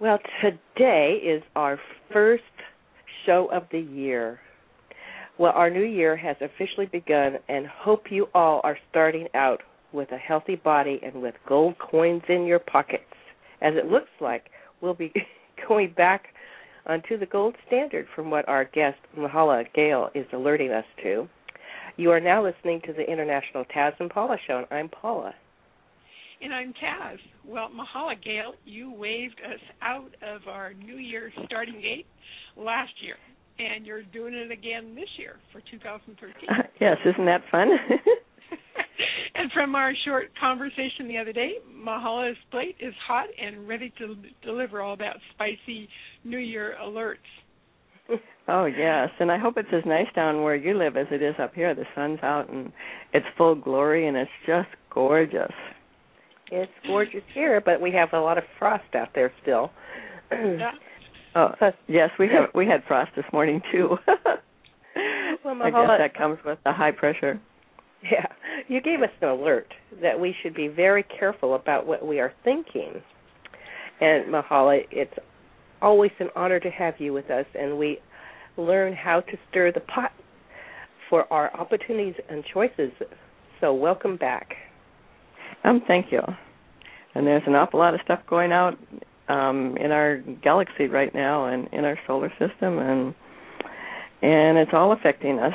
Well, today is our first show of the year. Well, our new year has officially begun, and hope you all are starting out with a healthy body and with gold coins in your pockets, as it looks like we'll be going back onto the gold standard from what our guest, Mahala Gale, is alerting us to. You are now listening to the International Taz and Paula Show, and I'm Paula. And I'm Kaz. Well, Mahala Gail, you waved us out of our New Year starting gate last year, and you're doing it again this year for 2013. Uh, yes, isn't that fun? and from our short conversation the other day, Mahala's plate is hot and ready to deliver all that spicy New Year alerts. Oh yes, and I hope it's as nice down where you live as it is up here. The sun's out and it's full glory and it's just gorgeous. It's gorgeous here, but we have a lot of frost out there still. Oh, yes, we have we had frost this morning too. well, I guess that comes with the high pressure. Yeah, you gave us an alert that we should be very careful about what we are thinking. And Mahala, it's always an honor to have you with us, and we learn how to stir the pot for our opportunities and choices. So, welcome back. Um, thank you. And there's an awful lot of stuff going out um, in our galaxy right now and in our solar system, and and it's all affecting us.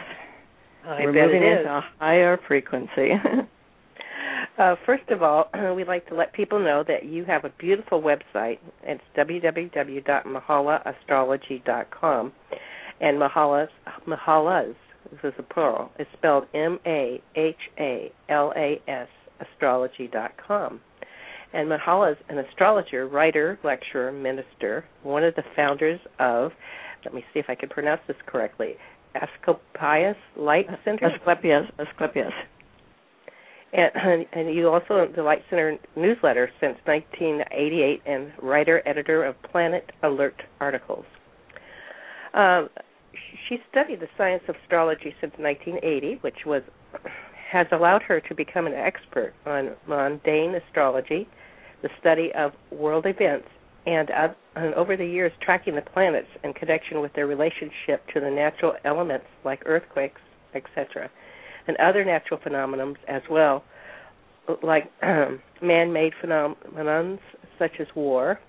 I We're moving into a higher frequency. uh, first of all, we'd like to let people know that you have a beautiful website. It's www.mahalaastrology.com, and Mahala's Mahala's this is a plural. It's spelled M A H A L A S astrology.com. And Mahala is an astrologer, writer, lecturer, minister, one of the founders of, let me see if I can pronounce this correctly, Asclepius Light Center? Asclepius, Asclepius. And, and you also the Light Center newsletter since 1988 and writer editor of Planet Alert articles. Um, she studied the science of astrology since 1980, which was has allowed her to become an expert on mundane astrology, the study of world events, and, uh, and over the years tracking the planets in connection with their relationship to the natural elements like earthquakes, etc., and other natural phenomena as well, like um, man-made phenomena such as war,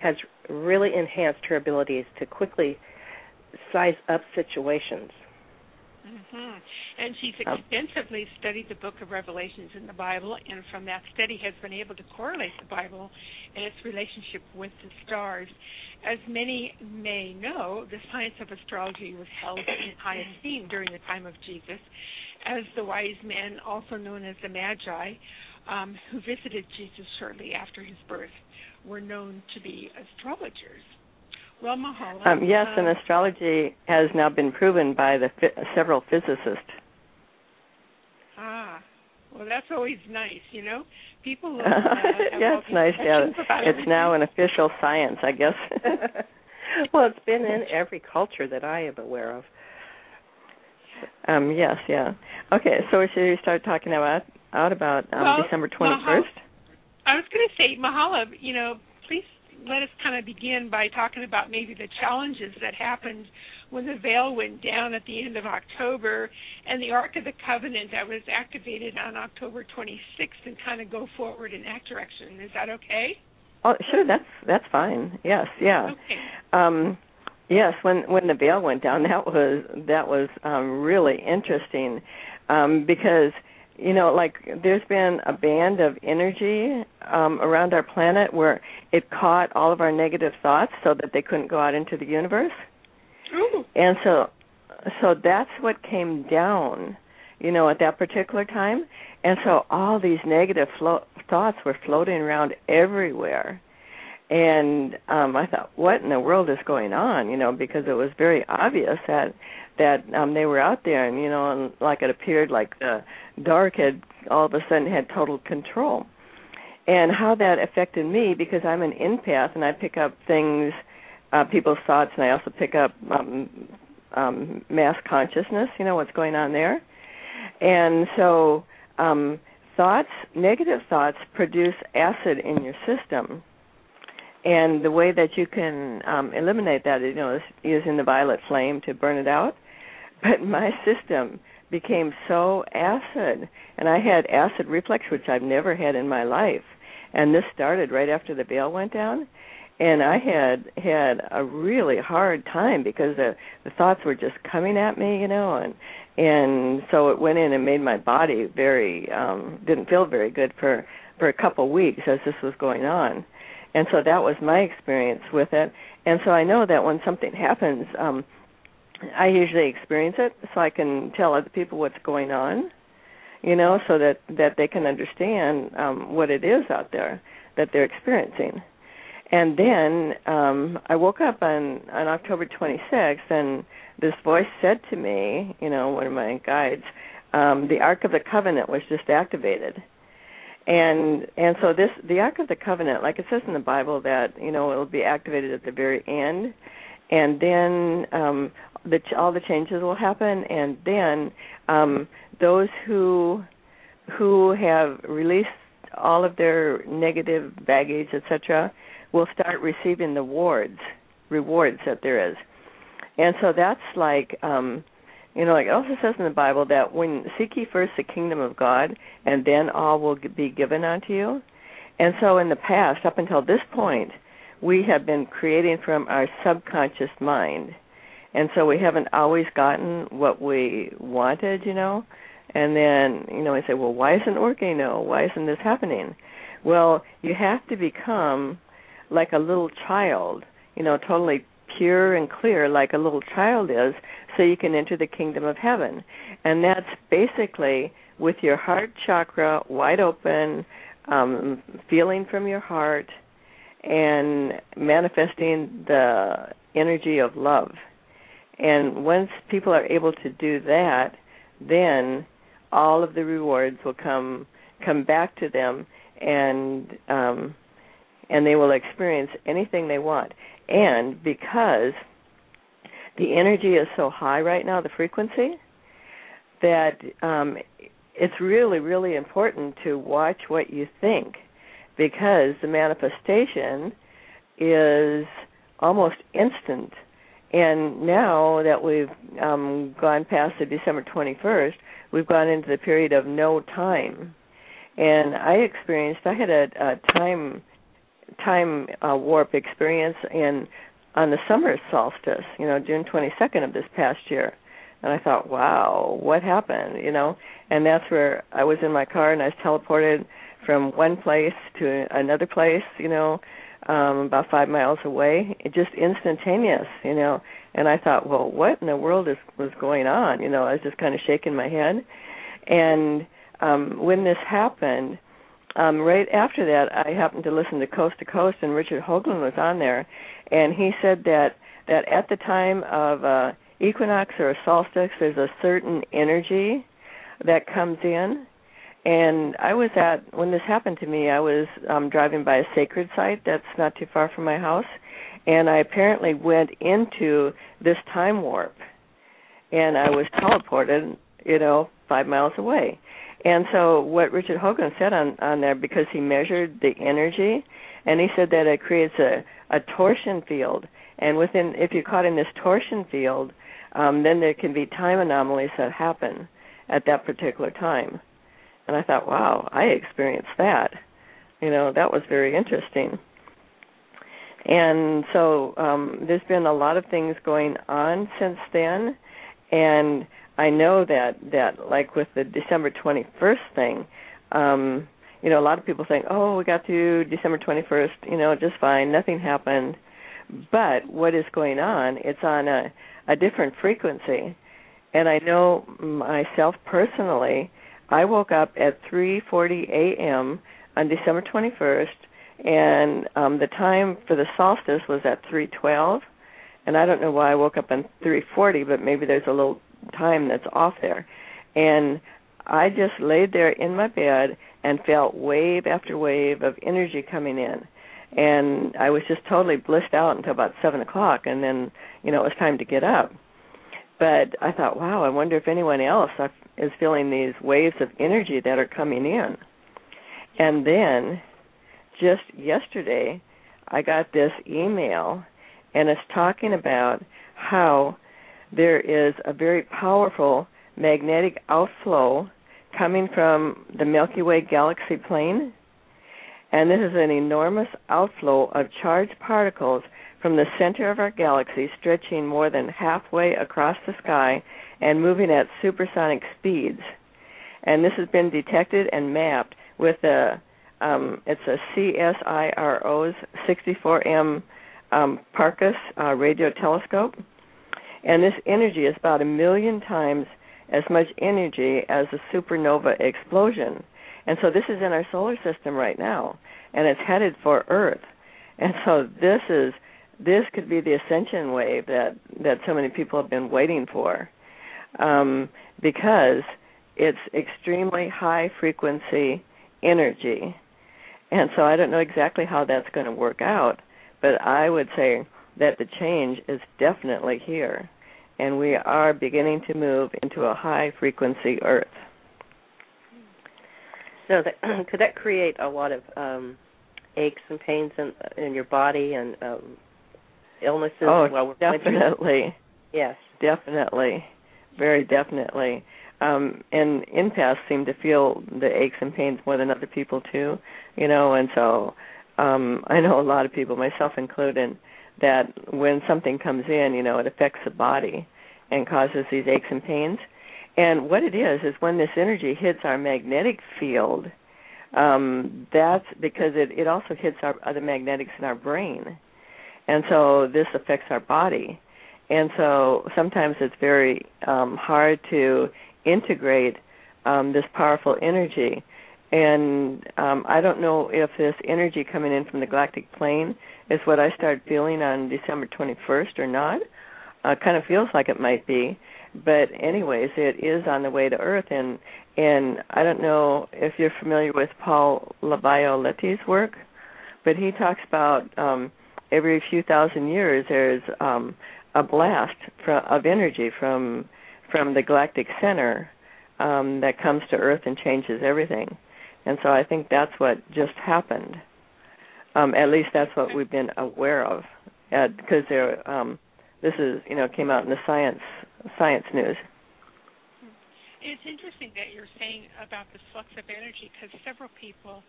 has really enhanced her abilities to quickly size up situations Mm-hmm. And she's extensively studied the book of Revelations in the Bible, and from that study has been able to correlate the Bible and its relationship with the stars. As many may know, the science of astrology was held in high esteem during the time of Jesus, as the wise men, also known as the Magi, um, who visited Jesus shortly after his birth, were known to be astrologers. Well, Mahala. Um, yes, and uh, astrology has now been proven by the fi- several physicists. Ah, well, that's always nice, you know. People. Uh, yeah, it's nice. Yeah, it's everything. now an official science, I guess. well, it's been in every culture that I am aware of. Um, yes, yeah. Okay, so we should we start talking about out about um, well, December twenty first? I was going to say, Mahala, you know, please let us kind of begin by talking about maybe the challenges that happened when the veil went down at the end of October and the Ark of the Covenant that was activated on October 26th and kind of go forward in that direction. Is that okay? Oh, sure. That's that's fine. Yes, yeah. Okay. Um, yes, when when the veil went down, that was that was um, really interesting um, because you know like there's been a band of energy um around our planet where it caught all of our negative thoughts so that they couldn't go out into the universe. Ooh. and so so that's what came down you know at that particular time. And so all these negative flo- thoughts were floating around everywhere. And um i thought what in the world is going on? You know because it was very obvious that that um they were out there and you know and like it appeared like the dark had all of a sudden had total control. And how that affected me because i'm an empath and i pick up things uh people's thoughts and i also pick up um um mass consciousness you know what's going on there. And so um thoughts negative thoughts produce acid in your system. And the way that you can um, eliminate that, you know, is using the violet flame to burn it out. But my system became so acid, and I had acid reflux, which I've never had in my life. And this started right after the veil went down, and I had had a really hard time because the the thoughts were just coming at me, you know, and and so it went in and made my body very um didn't feel very good for for a couple of weeks as this was going on and so that was my experience with it and so i know that when something happens um i usually experience it so i can tell other people what's going on you know so that that they can understand um what it is out there that they're experiencing. And then um i woke up on on october 26th and this voice said to me you know one of my guides um the ark of the covenant was just activated. And and so this the ark of the covenant like it says in the bible that you know it will be activated at the very end. And then um the all the changes will happen and then um those who who have released all of their negative baggage etc will start receiving the rewards rewards that there is and so that's like um you know, like it also says in the Bible that when seek ye first the kingdom of God, and then all will be given unto you. And so, in the past, up until this point, we have been creating from our subconscious mind, and so we haven't always gotten what we wanted, you know. And then, you know, I say, well, why isn't it working? No, why isn't this happening? Well, you have to become like a little child, you know, totally pure and clear, like a little child is, so you can enter the kingdom of heaven. And that's basically with your heart chakra wide open, um, feeling from your heart, and manifesting the energy of love. And once people are able to do that, then all of the rewards will come come back to them and um and they will experience anything they want. And because the energy is so high right now, the frequency, that um, it's really, really important to watch what you think because the manifestation is almost instant. And now that we've um, gone past the December 21st, we've gone into the period of no time. And I experienced, I had a, a time time uh, warp experience in on the summer solstice, you know, June 22nd of this past year. And I thought, wow, what happened, you know? And that's where I was in my car and I was teleported from one place to another place, you know, um about 5 miles away. It just instantaneous, you know. And I thought, well, what in the world is was going on? You know, I was just kind of shaking my head. And um when this happened, um right after that I happened to listen to Coast to Coast and Richard Hoagland was on there and he said that that at the time of uh equinox or a solstice there's a certain energy that comes in and I was at when this happened to me I was um driving by a sacred site that's not too far from my house. And I apparently went into this time warp. And I was teleported you know 5 miles away. And so what Richard Hoagland said on on there because he measured the energy and he said that it creates a a torsion field. And within if you're caught in this torsion field um then there can be time anomalies that happen at that particular time and i thought wow i experienced that you know that was very interesting and so um there's been a lot of things going on since then and i know that that like with the december 21st thing um you know, a lot of people think, "Oh, we got to December 21st, you know, just fine, nothing happened." But what is going on? It's on a a different frequency. And I know myself personally, I woke up at 3:40 a.m. on December 21st, and um the time for the solstice was at 3:12. And I don't know why I woke up at 3:40, but maybe there's a little time that's off there. And I just laid there in my bed and felt wave after wave of energy coming in. And I was just totally blissed out until about seven o'clock, and then you know it was time to get up. But I thought, wow, I wonder if anyone else is feeling these waves of energy that are coming in. And then, just yesterday, I got this email, and it's talking about how there is a very powerful magnetic outflow coming from the Milky Way galaxy plane. And this is an enormous outflow of charged particles from the center of our galaxy, stretching more than halfway across the sky and moving at supersonic speeds. And this has been detected and mapped with a um, it's a CSIRO's 64M um, Parkes uh, radio telescope, and this energy is about a million times as much energy as a supernova explosion. And so this is in our solar system right now, and it's headed for Earth. And so this is this could be the ascension wave that that so many people have been waiting for, um, because it's extremely high frequency energy. And so I don't know exactly how that's going to work out, but I would say that the change is definitely here and we are beginning to move into a high frequency earth. So that, could that create a lot of um, aches and pains in in your body and um, illnesses? Oh, definitely. Yes, definitely, very definitely. Um, and empaths seem to feel the aches and pains more than other people too, you know. And so um, I know a lot of people, myself included, that when something comes in, you know, it affects the body and causes these aches and pains. And what it is is when this energy hits our magnetic field, um, that's because it, it also hits our other magnetics in our brain, and so this affects our body. And so sometimes it's very um, hard to integrate um, this powerful energy. And um, I don't know if this energy coming in from the galactic plane is what I started feeling on December 21st or not. Uh, kind of feels like it might be, but anyways, it is on the way to Earth, and and I don't know if you're familiar with Paul LaViolette's work, but he talks about um, every few thousand years there's um, a blast of energy from from the galactic center um, that comes to Earth and changes everything, and so I think that's what just happened. Um, at least that's what we've been aware of, because there. Um, this is you know came out in the science science news. It's interesting that you're saying about this flux of energy because several people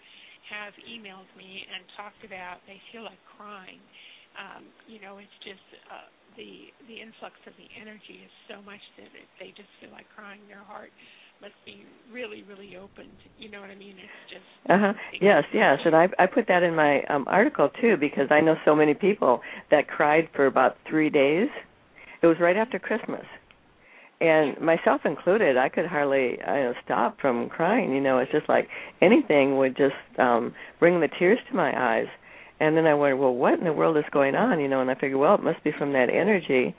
have emailed me and talked about they feel like crying. Um, you know, it's just uh, the the influx of the energy is so much that it, they just feel like crying. Their heart must be really, really opened. You know what I mean? It's just. Uh huh. Yes, yes, and I I put that in my um article too because I know so many people that cried for about three days. It was right after Christmas, and myself included. I could hardly you know, stop from crying. You know, it's just like anything would just um bring the tears to my eyes and then I wondered, well, what in the world is going on? You know, and I figured, well, it must be from that energy,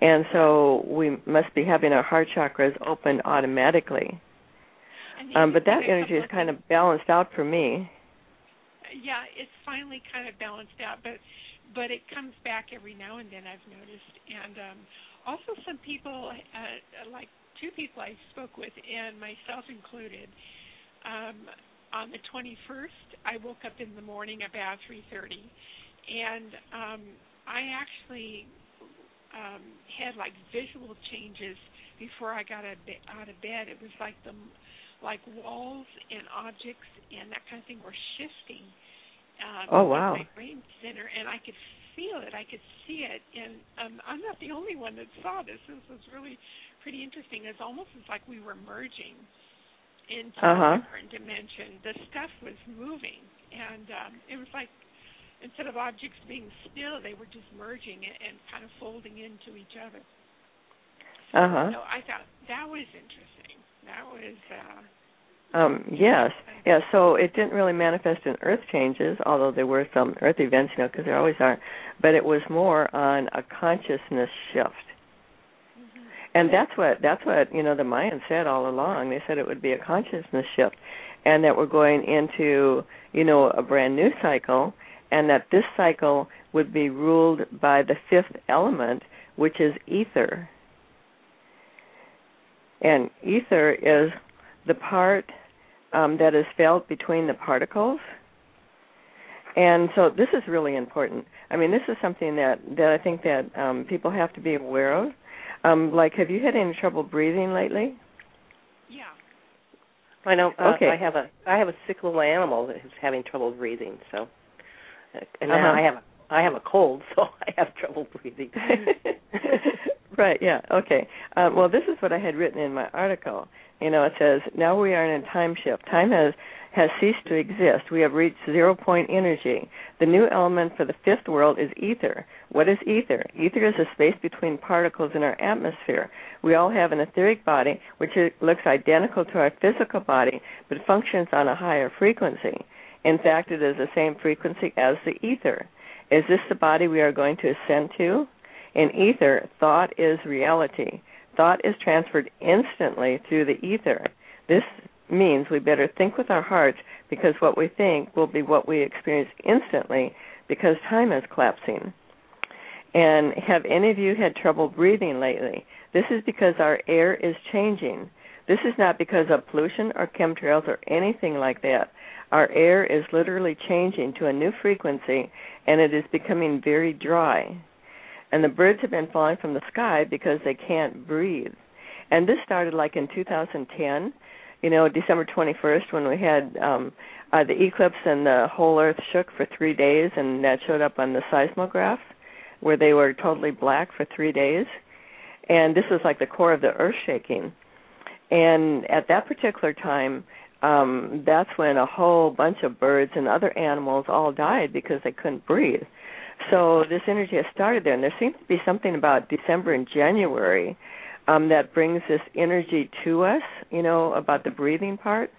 and so we must be having our heart chakras open automatically. Um, but that energy is kind of balanced out for me. Yeah, it's finally kind of balanced out, but but it comes back every now and then. I've noticed, and um, also some people, uh, like two people I spoke with, and myself included. Um, on the 21st, I woke up in the morning about 3:30, and um, I actually um, had like visual changes before I got out of bed. It was like the like walls and objects and that kind of thing were shifting. Um, oh wow! My brain center, and I could feel it. I could see it, and um, I'm not the only one that saw this. This was really pretty interesting. It's almost as like we were merging into uh-huh. a different dimension. The stuff was moving, and um, it was like instead of objects being still, they were just merging and, and kind of folding into each other. Uh huh. So I thought that was interesting. That was. uh um, yes, yeah. So it didn't really manifest in earth changes, although there were some earth events, you know, because there always are. But it was more on a consciousness shift and that's what that's what you know the Mayans said all along. They said it would be a consciousness shift, and that we're going into you know a brand new cycle, and that this cycle would be ruled by the fifth element, which is ether. And ether is the part um, that is felt between the particles. And so this is really important. I mean, this is something that that I think that um, people have to be aware of. Um, like, have you had any trouble breathing lately? Yeah. I know. Uh, Okay. I have a I have a sick little animal that is having trouble breathing. So, uh, and Uh-huh. I have a I have a cold, so I have trouble breathing. right. Yeah. Okay. Um, well, this is what I had written in my article. You know, it says now we are in a time shift. Time has has ceased to exist. We have reached zero point energy. The new element for the fifth world is ether. What is ether? Ether is a space between particles in our atmosphere. We all have an etheric body which looks identical to our physical body but functions on a higher frequency. In fact, it is the same frequency as the ether. Is this the body we are going to ascend to? In ether, thought is reality. Thought is transferred instantly through the ether. This means we better think with our hearts because what we think will be what we experience instantly because time is collapsing. And have any of you had trouble breathing lately? This is because our air is changing. This is not because of pollution or chemtrails or anything like that. Our air is literally changing to a new frequency and it is becoming very dry. And the birds have been falling from the sky because they can't breathe. And this started like in 2010, you know, December 21st when we had um uh, the eclipse and the whole earth shook for 3 days and that showed up on the seismograph where they were totally black for 3 days. And this was like the core of the earth shaking. And at that particular time, um, that's when a whole bunch of birds and other animals all died because they couldn't breathe. So this energy has started there, and there seems to be something about December and January um, that brings this energy to us. You know about the breathing part.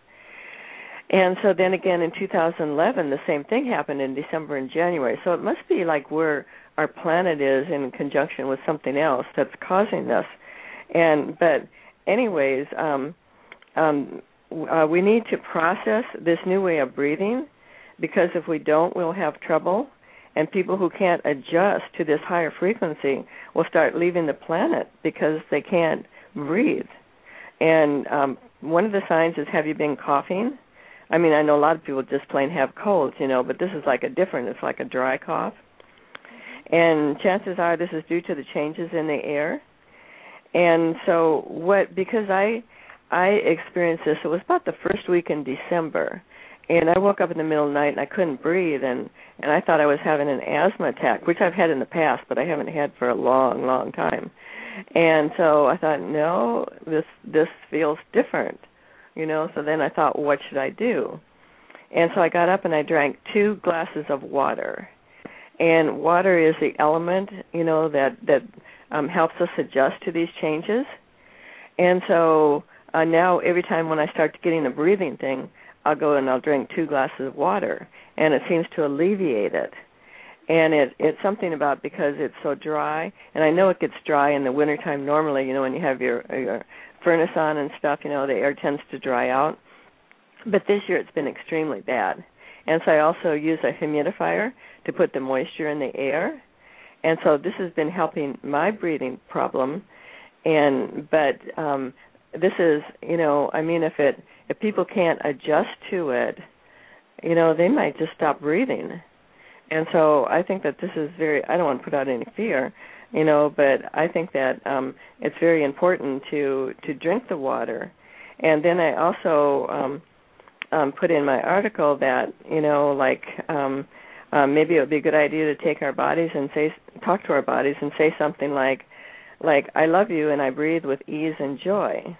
And so then again in 2011, the same thing happened in December and January. So it must be like where our planet is in conjunction with something else that's causing this. And but anyways, um, um, uh, we need to process this new way of breathing because if we don't, we'll have trouble. And people who can't adjust to this higher frequency will start leaving the planet because they can't breathe. And um, one of the signs is have you been coughing? I mean, I know a lot of people just plain have colds, you know, but this is like a different, it's like a dry cough. And chances are this is due to the changes in the air. And so what because I I experienced this, it was about the first week in December. And I woke up in the middle of the night and I couldn't breathe and and I thought I was having an asthma attack, which I've had in the past, but I haven't had for a long, long time. And so I thought, no, this this feels different. You know, so then I thought, what should I do? And so I got up and I drank two glasses of water. And water is the element, you know, that that um helps us adjust to these changes. And so uh, now every time when I start getting the breathing thing, I'll go and I'll drink two glasses of water, and it seems to alleviate it. And it it's something about because it's so dry, and I know it gets dry in the wintertime normally. You know, when you have your, your furnace on and stuff, you know, the air tends to dry out. But this year it's been extremely bad, and so I also use a humidifier to put the moisture in the air, and so this has been helping my breathing problem. And but um this is you know i mean if it if people can't adjust to it you know they might just stop breathing. And so i think that this is very i don't want to put out any fear you know but i think that um it's very important to to drink the water. And then i also um um put in my article that you know like um um maybe it would be a good idea to take our bodies and say talk to our bodies and say something like like I love you and I breathe with ease and joy,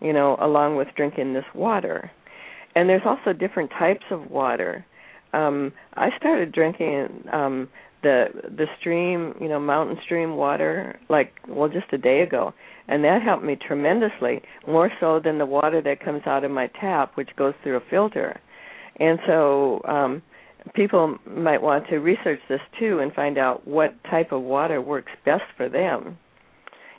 you know, along with drinking this water. And there's also different types of water. Um I started drinking um the the stream, you know, mountain stream water like well just a day ago. And that helped me tremendously, more so than the water that comes out of my tap which goes through a filter. And so um people might want to research this too and find out what type of water works best for them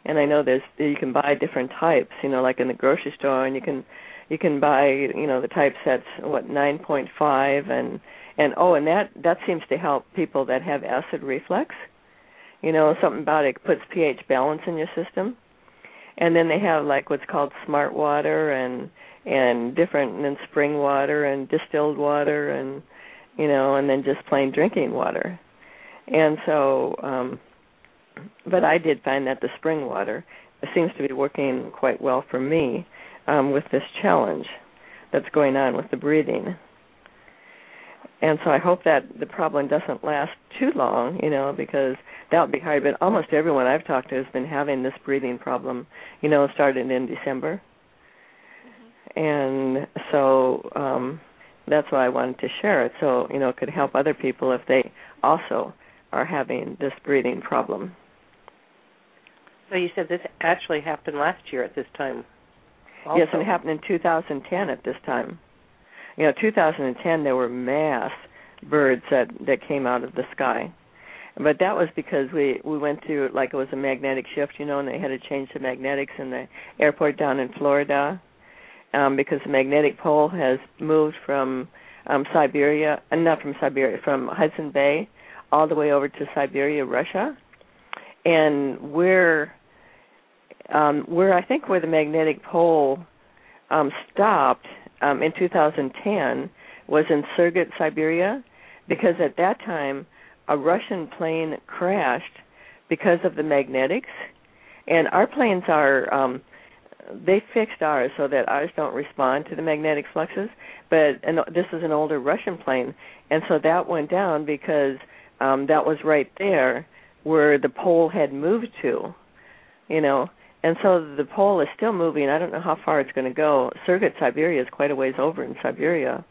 and I know there's you can buy different types, you know, like in the grocery store, and you can you can buy you know the type sets what 9.5 and and oh and that that seems to help people that have acid reflux. You know, something about it puts pH balance in your system. And then they have like what's called smart water and and different and spring water and distilled water and you know, and then just plain drinking water. And so, um, but I did find that the spring water seems to be working quite well for me um, with this challenge that's going on with the breathing. And so I hope that the problem doesn't last too long, you know, because that would be hard. But almost everyone I've talked to has been having this breathing problem, you know, started in December. Mm-hmm. And so um that's why I wanted to share it so, you know, it could help other people if they also are having this breathing problem. So you said this actually happened last year at this time. Also. Yes, and it happened in 2010 at this time. You know, 2010 there were mass birds that that came out of the sky. But that was because we we went through like it was a magnetic shift, you know, and they had to change the magnetics in the airport down in Florida um because the magnetic pole has moved from um Siberia, uh, not from Siberia, from Hudson Bay all the way over to Siberia, Russia. And we're um, where I think where the magnetic pole um, stopped um, in 2010 was in Surgut, Siberia, because at that time a Russian plane crashed because of the magnetics, and our planes are um, they fixed ours so that ours don't respond to the magnetic fluxes. But and this is an older Russian plane, and so that went down because um, that was right there where the pole had moved to, you know and so the pole is still moving. I don't know how far it's going to go. Surgut, Siberia is quite a ways over in Siberia,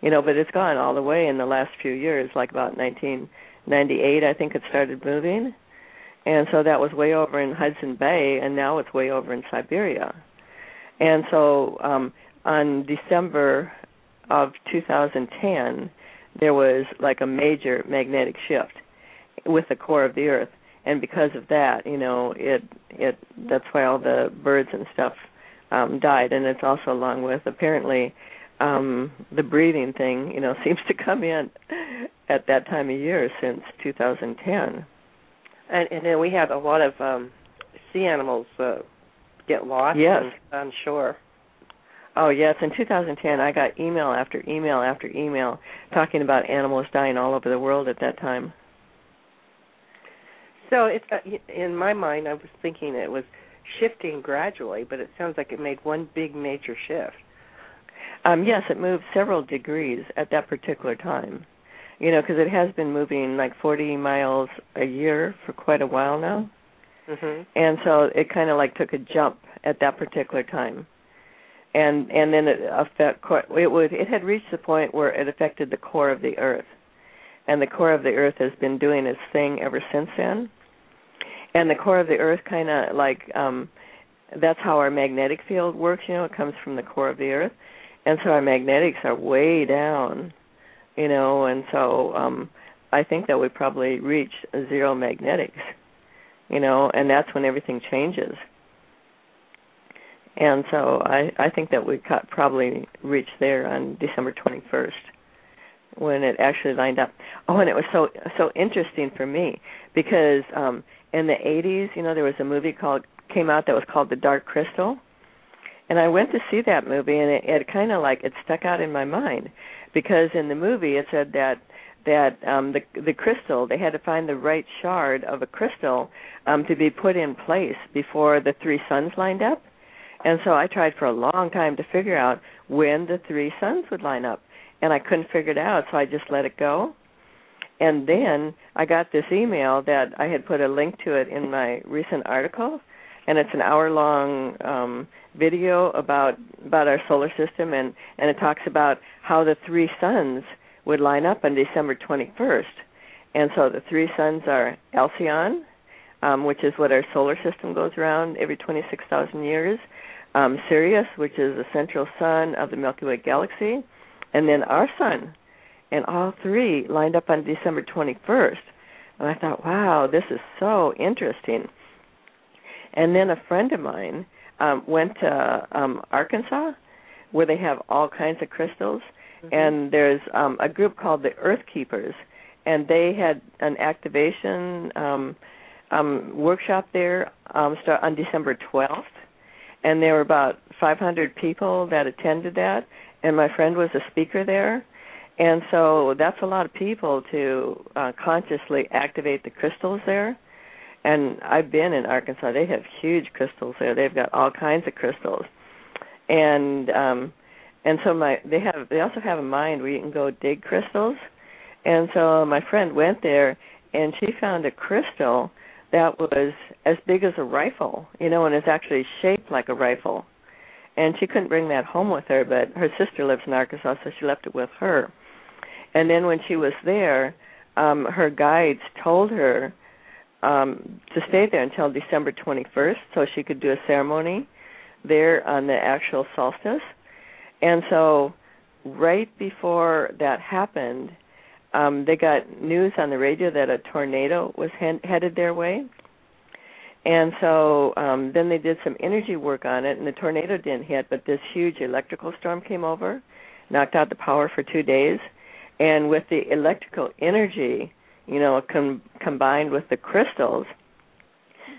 you know, but it's gone all the way in the last few years, like about 1998, I think it started moving. And so that was way over in Hudson Bay, and now it's way over in Siberia. And so um, on December of 2010, there was like a major magnetic shift with the core of the Earth and because of that, you know, it it that's why all the birds and stuff um died and it's also along with apparently um the breathing thing, you know, seems to come in at that time of year since 2010. And and then we had a lot of um sea animals uh get lost yes. on shore. Oh yes, in 2010 I got email after email after email talking about animals dying all over the world at that time. So it's uh, in my mind, I was thinking it was shifting gradually, but it sounds like it made one big major shift. Um, yes, it moved several degrees at that particular time. You know, because it has been moving like 40 miles a year for quite a while now. Mm-hmm. And so it kind of like took a jump at that particular time. And and then it affect it would it had reached the point where it affected the core of the earth. And the core of the earth has been doing its thing ever since then and the core of the earth kind of like um that's how our magnetic field works you know it comes from the core of the earth. And so our magnetics are way down you know and so um i think that we probably reach zero magnetics you know and that's when everything changes. And so i i think that we got probably reached there on december 21st when it actually lined up. Oh and it was so so interesting for me because um in the 80s, you know, there was a movie called came out that was called The Dark Crystal. And I went to see that movie and it, it kind of like it stuck out in my mind because in the movie it said that that um the the crystal they had to find the right shard of a crystal um to be put in place before the three suns lined up. And so I tried for a long time to figure out when the three suns would line up and I couldn't figure it out, so I just let it go and then I got this email that I had put a link to it in my recent article, and it's an hour long um, video about about our solar system, and and it talks about how the three suns would line up on December 21st. And so the three suns are Alcyon, um, which is what our solar system goes around every 26,000 years, um, Sirius, which is the central sun of the Milky Way galaxy, and then our sun, and all three lined up on December 21st. And I thought, wow, this is so interesting. And then a friend of mine um, went to um, Arkansas, where they have all kinds of crystals, mm-hmm. and there's um, a group called the Earth Keepers, and they had an activation um, um, workshop there um, start on December 12th, and there were about 500 people that attended that, and my friend was a speaker there and so that's a lot of people to uh, consciously activate the crystals there. And I've been in Arkansas; they have huge crystals there. They've got all kinds of crystals, and um, and so my they have they also have a mine where you can go dig crystals. And so my friend went there, and she found a crystal that was as big as a rifle, you know, and it's actually shaped like a rifle. And she couldn't bring that home with her, but her sister lives in Arkansas, so she left it with her. And then when she was there, um, her guides told her um, to stay there until December 21st, so she could do a ceremony there on the actual solstice. And so, right before that happened, um, they got news on the radio that a tornado was he- headed their way. And so um, then they did some energy work on it, and the tornado didn't hit, but this huge electrical storm came over, knocked out the power for two days and with the electrical energy, you know, com- combined with the crystals,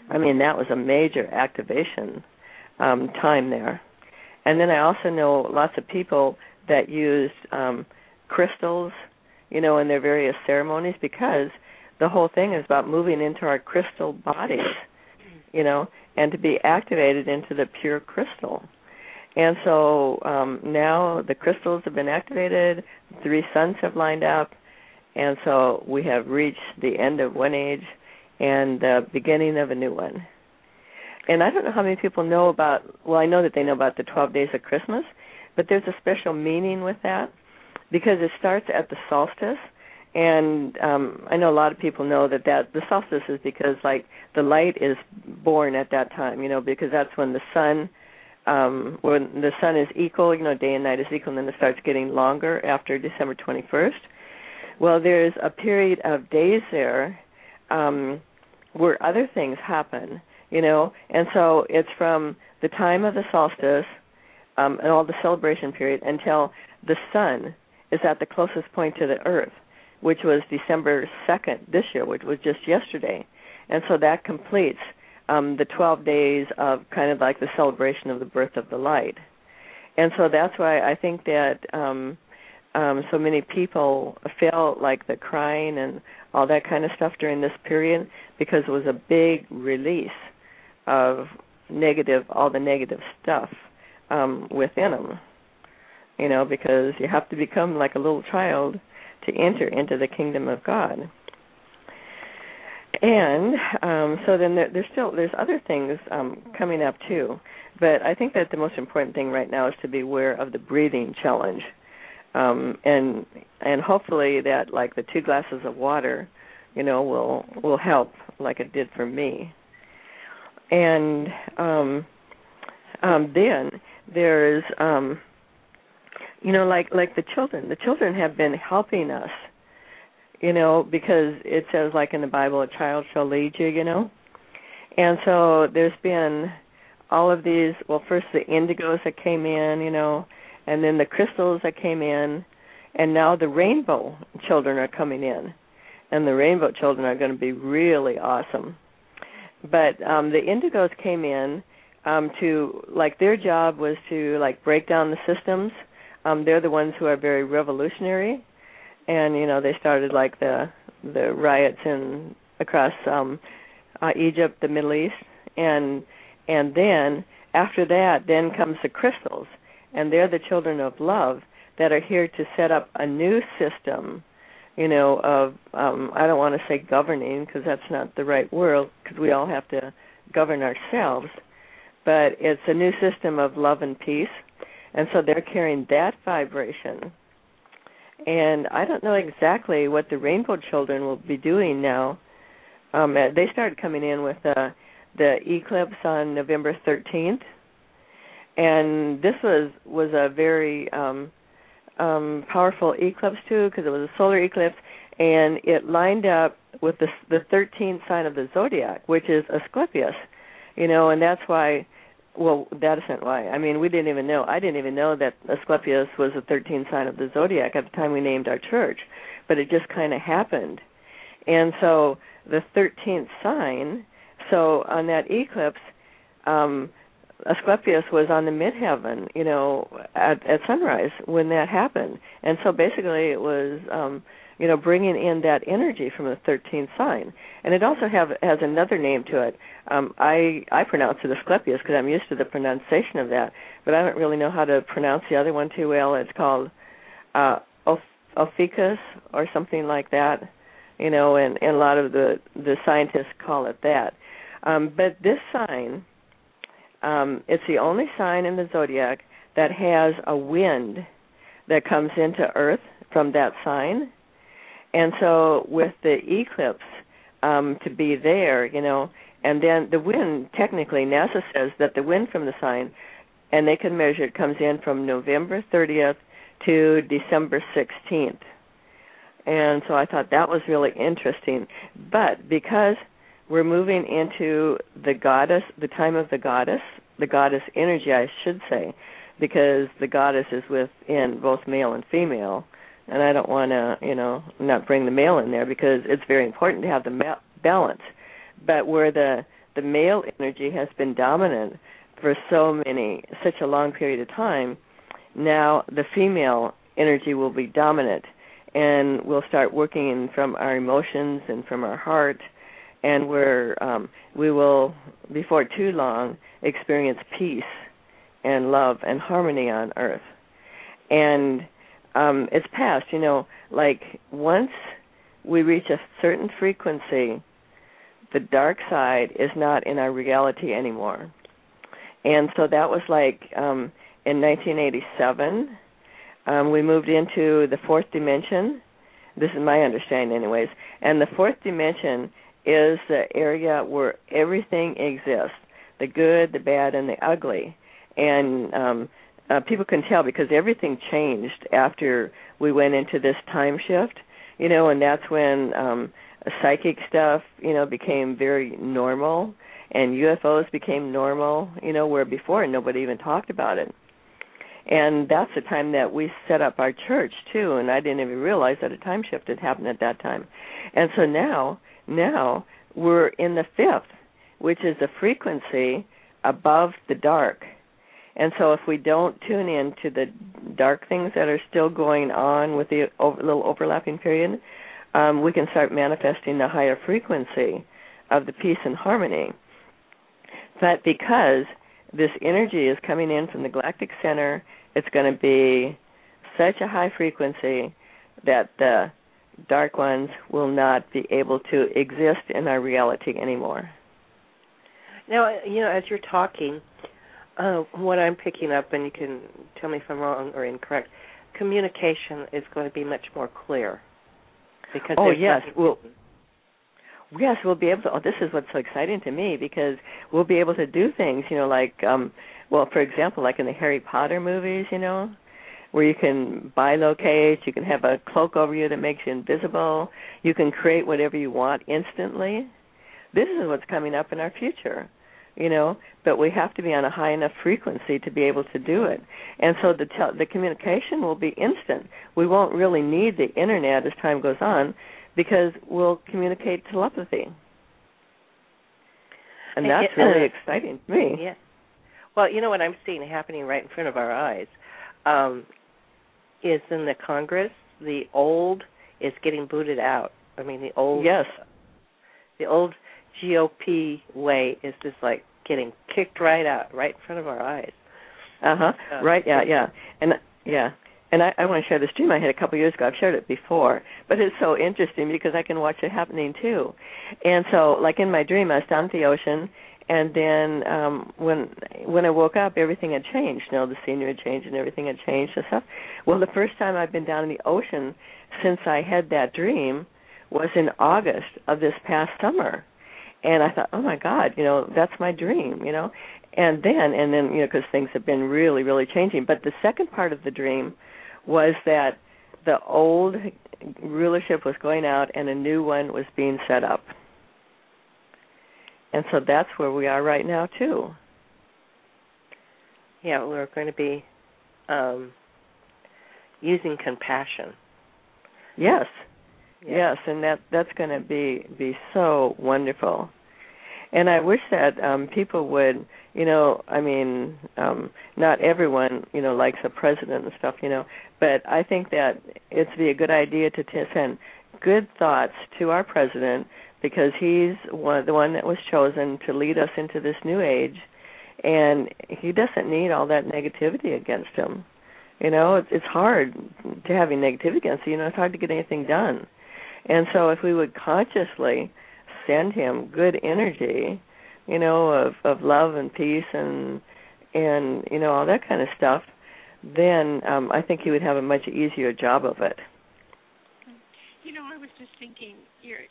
I mean that was a major activation um, time there. And then I also know lots of people that used um, crystals, you know, in their various ceremonies because the whole thing is about moving into our crystal bodies, you know, and to be activated into the pure crystal. And so um, now the crystals have been activated, three suns have lined up, and so we have reached the end of one age and the beginning of a new one. And I don't know how many people know about, well, I know that they know about the 12 days of Christmas, but there's a special meaning with that because it starts at the solstice. And um I know a lot of people know that that the solstice is because like the light is born at that time, you know, because that's when the sun um, when the sun is equal, you know, day and night is equal, and then it starts getting longer after December 21st. Well, there's a period of days there um, where other things happen, you know, and so it's from the time of the solstice um, and all the celebration period until the sun is at the closest point to the earth, which was December 2nd this year, which was just yesterday. And so that completes um, the 12 days of kind of like the celebration of the birth of the light. And so that's why I think that um, um, so many people felt like the crying and all that kind of stuff during this period because it was a big release of negative, all the negative stuff um, within them. You know, because you have to become like a little child to enter into the kingdom of God and um, so then there, there's still there's other things um, coming up too, but I think that the most important thing right now is to be aware of the breathing challenge, um, and and hopefully that like the two glasses of water, you know, will will help like it did for me. And um, um, then there's um, you know like like the children, the children have been helping us you know, because it says like in the Bible, a child shall lead you, you know. And so there's been all of these. Well, first the indigos that came in, you know, and then the crystals that came in, and now the rainbow children are coming in, and the rainbow children are going to be really awesome. But um the indigos came in um to like their job was to like break down the systems. Um they're the ones who are very revolutionary and you know they started like the the riots in across um uh, Egypt, the Middle East, and and then after that, then comes the crystals, and they're the children of love that are here to set up a new system, you know, of um I don't want to say governing because that's not the right word because we all have to govern ourselves, but it's a new system of love and peace, and so they're carrying that vibration and I don't know exactly what the Rainbow Children will be doing now. Um, uh, they started coming in with uh, the eclipse on November 13th, and this was was a very um, um, powerful eclipse too because it was a solar eclipse, and it lined up with the the 13th sign of the zodiac, which is Asclepius. You know, and that's why well, that isn't why. I mean, we didn't even know. I didn't even know that Asclepius was the 13th sign of the zodiac at the time we named our church, but it just kind of happened. And so the 13th sign, so on that eclipse, um, Asclepius was on the midheaven, you know, at at sunrise when that happened, and so basically it was, um, you know, bringing in that energy from the 13th sign, and it also have has another name to it. Um, I I pronounce it Asclepius because I'm used to the pronunciation of that, but I don't really know how to pronounce the other one too well. It's called uh, Ophiuchus or something like that, you know, and, and a lot of the the scientists call it that. Um, but this sign um, it's the only sign in the zodiac that has a wind that comes into Earth from that sign. And so, with the eclipse um, to be there, you know, and then the wind, technically, NASA says that the wind from the sign, and they can measure it, comes in from November 30th to December 16th. And so I thought that was really interesting. But because we're moving into the goddess, the time of the goddess, the goddess energy, I should say, because the goddess is within both male and female. And I don't want to, you know, not bring the male in there because it's very important to have the ma- balance. But where the the male energy has been dominant for so many, such a long period of time, now the female energy will be dominant, and we'll start working from our emotions and from our heart and where um, we will, before too long, experience peace and love and harmony on earth. And um, it's past, you know, like once we reach a certain frequency, the dark side is not in our reality anymore. And so that was like um, in 1987. Um, we moved into the fourth dimension. This is my understanding, anyways. And the fourth dimension is the area where everything exists the good, the bad, and the ugly. And um, uh, people can tell because everything changed after we went into this time shift, you know, and that's when um, psychic stuff, you know, became very normal and UFOs became normal, you know, where before nobody even talked about it. And that's the time that we set up our church too, and I didn't even realize that a time shift had happened at that time. And so now now we're in the fifth, which is the frequency above the dark. And so if we don't tune in to the dark things that are still going on with the over, little overlapping period, um, we can start manifesting the higher frequency of the peace and harmony. But because this energy is coming in from the galactic center, it's going to be such a high frequency that the dark ones will not be able to exist in our reality anymore. Now, you know, as you're talking, uh, what I'm picking up, and you can tell me if I'm wrong or incorrect, communication is going to be much more clear. Because oh yes, well, yes, we'll be able to. Oh, this is what's so exciting to me because we'll be able to do things, you know, like, um, well, for example, like in the Harry Potter movies, you know, where you can bilocate, you can have a cloak over you that makes you invisible, you can create whatever you want instantly. This is what's coming up in our future, you know, but we have to be on a high enough frequency to be able to do it. And so the te- the communication will be instant. We won't really need the internet as time goes on because we'll communicate telepathy. And that's really exciting to me. Yeah. Well, you know what I'm seeing happening right in front of our eyes um, is in the Congress. The old is getting booted out. I mean, the old yes, the old GOP way is just like getting kicked right out, right in front of our eyes. Uh-huh. Uh, right. Yeah. Yeah. And yeah. And I, I want to share this dream I had a couple years ago. I've shared it before, but it's so interesting because I can watch it happening too. And so, like in my dream, I was down at the ocean, and then um when when I woke up everything had changed. You know, the scenery had changed and everything had changed and stuff. Well the first time I've been down in the ocean since I had that dream was in August of this past summer. And I thought, oh my God, you know, that's my dream, you know. And then, and then, you know, because things have been really, really changing. But the second part of the dream was that the old rulership was going out and a new one was being set up. And so that's where we are right now too. Yeah, we're going to be um, using compassion. Yes. Yes, and that that's going to be be so wonderful. and I wish that um people would, you know, I mean, um not everyone, you know, likes a president and stuff, you know, but I think that it'd be a good idea to t- send good thoughts to our president because he's one the one that was chosen to lead us into this new age and he doesn't need all that negativity against him. You know, it's it's hard to having negativity against you. You know, it's hard to get anything done. And so, if we would consciously send him good energy, you know, of of love and peace and and you know all that kind of stuff, then um I think he would have a much easier job of it. You know, I was just thinking, you're,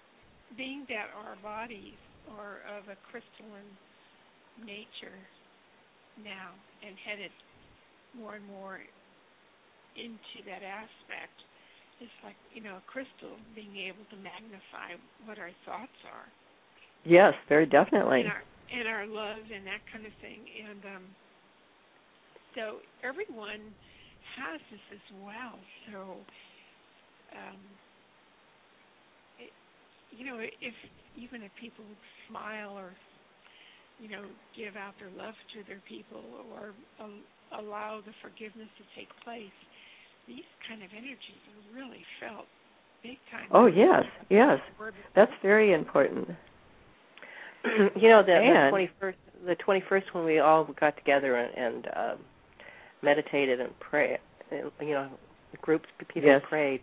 being that our bodies are of a crystalline nature now and headed more and more into that aspect, it's like you know a crystal being able to magnify what our thoughts are. Yes, very definitely. And our, and our love and that kind of thing, and um, so everyone has this as well. So, um, it, you know, if even if people smile or you know give out their love to their people or um, allow the forgiveness to take place these kind of energies are really felt big time. Oh yes, yes, that's very important. you know the twenty first, the twenty first when we all got together and, and uh, meditated and prayed. You know, groups people yes. prayed.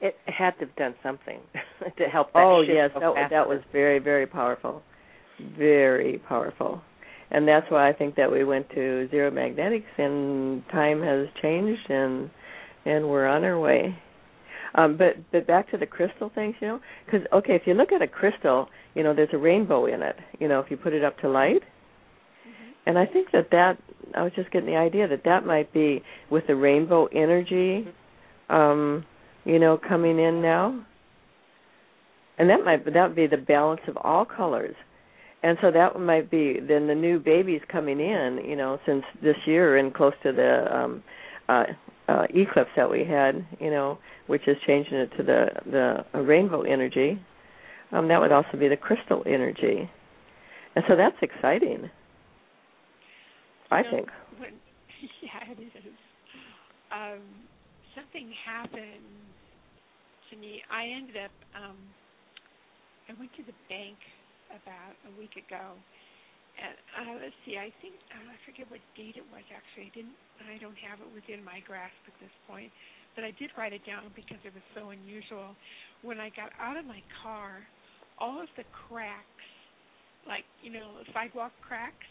It had to have done something to help. That oh yes, that that was very very powerful, very powerful and that's why I think that we went to zero magnetics and time has changed and and we're on our way. Um, but but back to the crystal things, you know, because okay, if you look at a crystal, you know, there's a rainbow in it. You know, if you put it up to light, mm-hmm. and I think that that I was just getting the idea that that might be with the rainbow energy, um, you know, coming in now, and that might that would be the balance of all colors. And so that might be then the new babies coming in, you know, since this year and close to the um uh uh, eclipse that we had, you know, which is changing it to the the rainbow energy. Um, that would also be the crystal energy, and so that's exciting. I know, think. When, yeah, it is. Um, something happened to me. I ended up. Um, I went to the bank about a week ago, uh, let's see, I think uh, I forget what date it was. Actually, I didn't. I don't have it within my grasp at this point, but I did write it down because it was so unusual. When I got out of my car, all of the cracks, like you know, sidewalk cracks,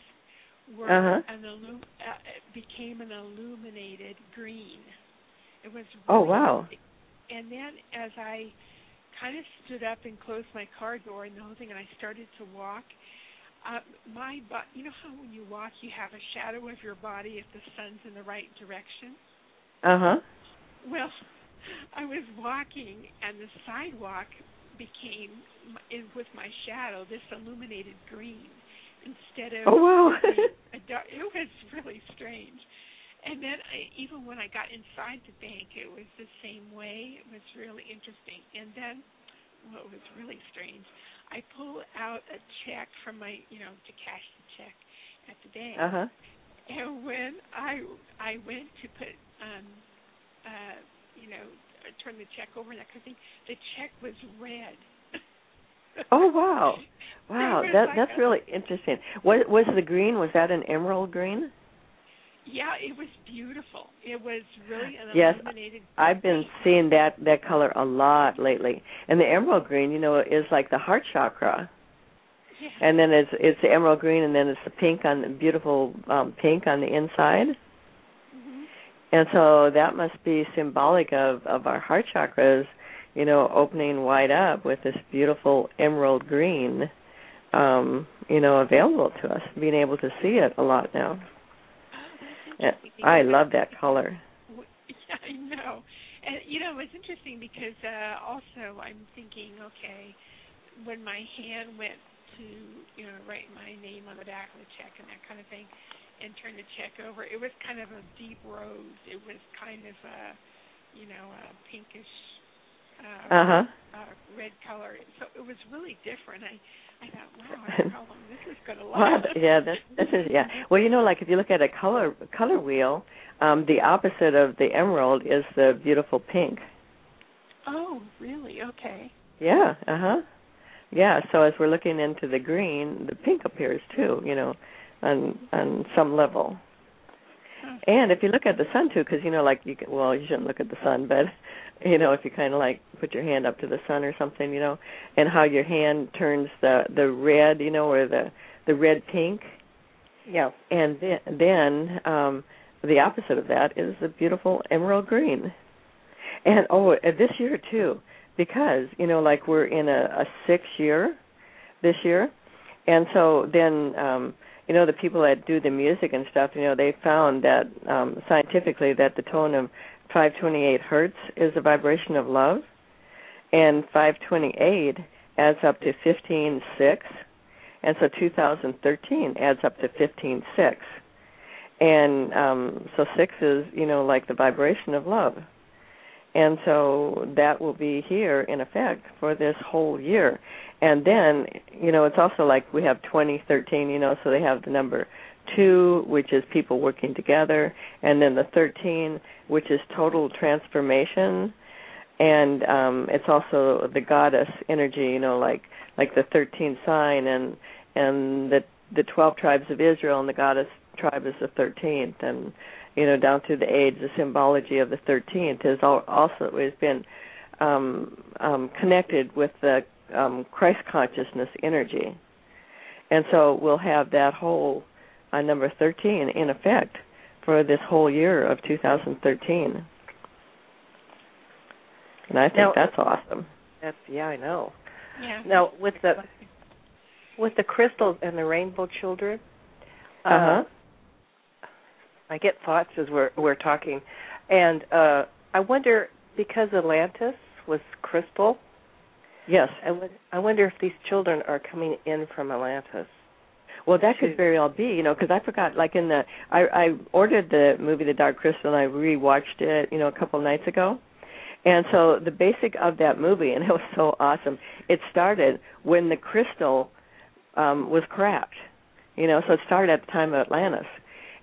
were uh-huh. an illum- uh, became an illuminated green. It was. Oh, really oh wow! And then as I kind of stood up and closed my car door and the whole thing, and I started to walk uh, my but you know how when you walk you have a shadow of your body if the sun's in the right direction uh-huh well i was walking and the sidewalk became in with my shadow this illuminated green instead of oh wow a dark, it was really strange and then I, even when I got inside the bank, it was the same way. It was really interesting. And then, what well, was really strange, I pull out a check from my, you know, to cash the check at the bank. Uh-huh. And when I I went to put, um, uh, you know, turn the check over and that kind of thing, the check was red. oh wow, wow, that like that's a, really interesting. What was the green? Was that an emerald green? Yeah, it was beautiful. It was really an yes, illuminated. I've been seeing that that color a lot lately. And the emerald green, you know, is like the heart chakra. Yeah. And then it's it's the emerald green, and then it's the pink on the beautiful um pink on the inside. Mm-hmm. And so that must be symbolic of of our heart chakras, you know, opening wide up with this beautiful emerald green, um, you know, available to us, being able to see it a lot now. Yeah, I love that color. Yeah, I know. And you know, it's interesting because uh also I'm thinking, okay, when my hand went to, you know, write my name on the back of the check and that kind of thing and turn the check over, it was kind of a deep rose. It was kind of a, you know, a pinkish uh, uh-huh. uh red color. So it was really different. I I thought, wow, I probably is going to last. Well, yeah, this, this is yeah. Well, you know, like if you look at a color color wheel, um, the opposite of the emerald is the beautiful pink. Oh, really? Okay. Yeah. Uh huh. Yeah. So as we're looking into the green, the pink appears too. You know, on on some level. And if you look at the sun too, because you know, like you can, well, you shouldn't look at the sun, but you know, if you kind of like put your hand up to the sun or something, you know, and how your hand turns the the red, you know, or the the red pink. Yeah. And then then um the opposite of that is the beautiful emerald green. And oh, this year too, because you know, like we're in a, a six year this year, and so then um you know the people that do the music and stuff you know they found that um scientifically that the tone of 528 hertz is a vibration of love and 528 adds up to 156 and so 2013 adds up to 156 and um so 6 is you know like the vibration of love and so that will be here in effect for this whole year. And then you know it's also like we have 2013 you know so they have the number 2 which is people working together and then the 13 which is total transformation. And um it's also the goddess energy you know like like the 13th sign and and the the 12 tribes of Israel and the goddess tribe is the 13th and you know down through the age the symbology of the 13th has also has been um um connected with the um Christ consciousness energy. And so we'll have that whole uh, number 13 in effect for this whole year of 2013 and I think now, that's awesome. that's yeah I know. Yeah. now with the with the crystals and the rainbow children uh, uh-huh I get thoughts as we're we're talking, and uh, I wonder because Atlantis was crystal. yes I, w- I wonder if these children are coming in from Atlantis. Well, that could very well be, you know, because I forgot. Like in the, I I ordered the movie The Dark Crystal and I rewatched it, you know, a couple of nights ago, and so the basic of that movie, and it was so awesome. It started when the crystal um was cracked, you know, so it started at the time of Atlantis,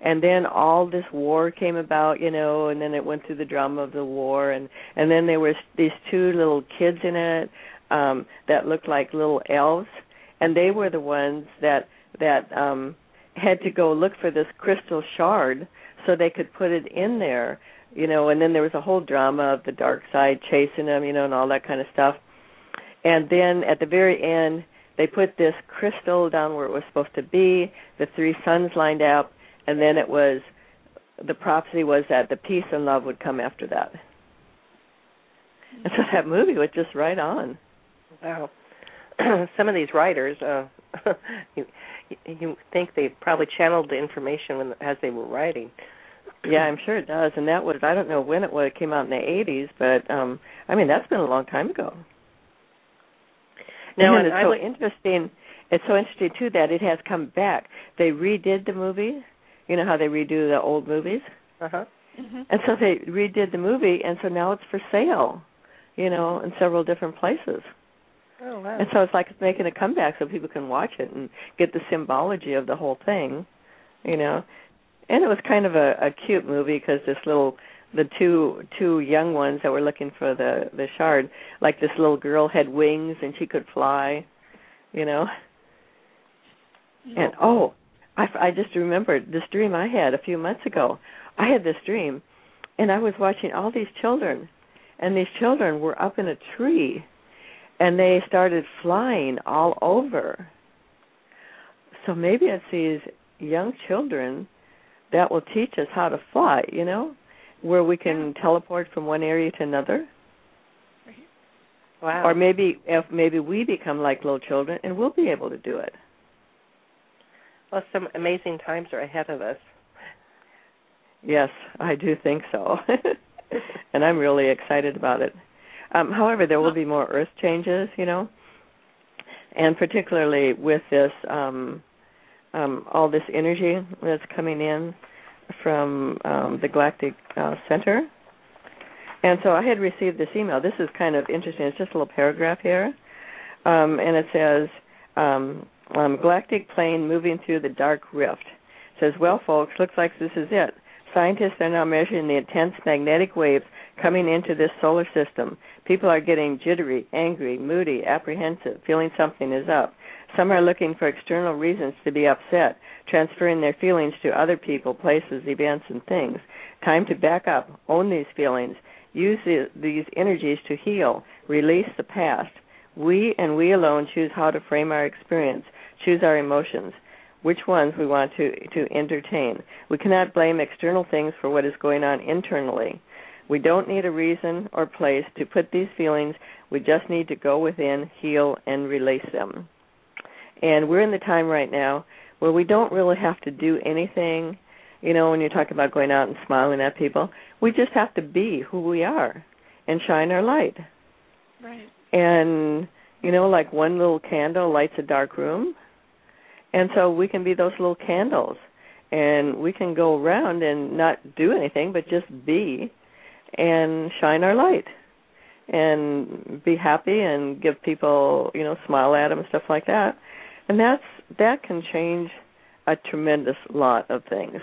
and then all this war came about, you know, and then it went through the drama of the war, and and then there was these two little kids in it um that looked like little elves, and they were the ones that that um had to go look for this crystal shard so they could put it in there you know. And then there was a whole drama of the dark side chasing them you know and all that kind of stuff. And then at the very end they put this crystal down where it was supposed to be. The three suns lined up and then it was the prophecy was that the peace and love would come after that and so that movie was just right on Wow. Some of these writers, uh, you, you think they probably channeled the information when, as they were writing. Yeah, I'm sure it does. And that was I don't know when it was. It came out in the 80s, but um I mean that's been a long time ago. Now, and it's I so would- interesting. It's so interesting too that it has come back. They redid the movie. You know how they redo the old movies, Uh-huh. hmm and so they redid the movie, and so now it's for sale. You know, in several different places. Oh wow. And so it's like it's making a comeback so people can watch it and get the symbology of the whole thing, you know. And it was kind of a, a cute movie because this little the two two young ones that were looking for the the shard, like this little girl had wings and she could fly, you know. And oh, I I just remembered this dream I had a few months ago. I had this dream and I was watching all these children and these children were up in a tree and they started flying all over. So maybe it's these young children that will teach us how to fly, you know, where we can teleport from one area to another. wow. Or maybe if maybe we become like little children and we'll be able to do it. Well, some amazing times are ahead of us. Yes, I do think so. and I'm really excited about it. Um, however, there will be more earth changes, you know, and particularly with this um, um, all this energy that's coming in from um, the galactic uh, center. And so I had received this email. This is kind of interesting. It's just a little paragraph here, um, and it says, um, galactic plane moving through the dark rift. says, well, folks, looks like this is it. Scientists are now measuring the intense magnetic waves coming into this solar system. People are getting jittery, angry, moody, apprehensive, feeling something is up. Some are looking for external reasons to be upset, transferring their feelings to other people, places, events, and things. Time to back up, own these feelings, use these energies to heal, release the past. We and we alone choose how to frame our experience, choose our emotions which ones we want to, to entertain. We cannot blame external things for what is going on internally. We don't need a reason or place to put these feelings. We just need to go within, heal, and release them. And we're in the time right now where we don't really have to do anything. You know, when you're talking about going out and smiling at people, we just have to be who we are and shine our light. Right. And, you know, like one little candle lights a dark room and so we can be those little candles and we can go around and not do anything but just be and shine our light and be happy and give people, you know, smile at them and stuff like that. And that's that can change a tremendous lot of things.